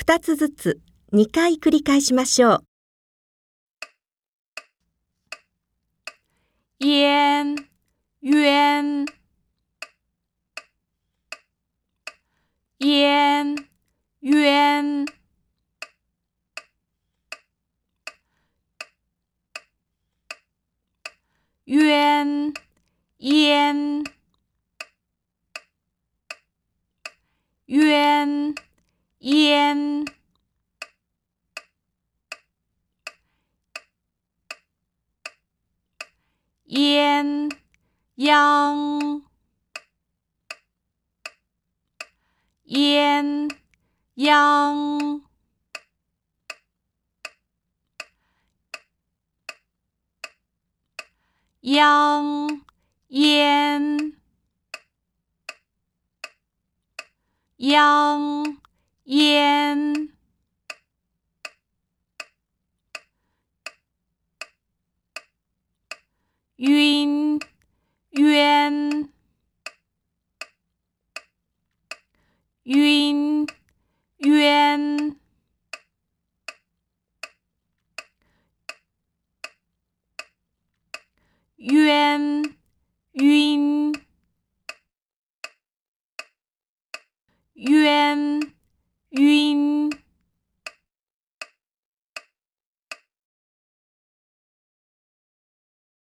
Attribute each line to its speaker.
Speaker 1: 2つずつ2回繰り返しましょう。
Speaker 2: 烟、冤、烟、冤、冤、烟、冤。烟烟秧，烟秧秧烟秧。烟，晕，渊，晕，渊，渊，晕，渊。晕。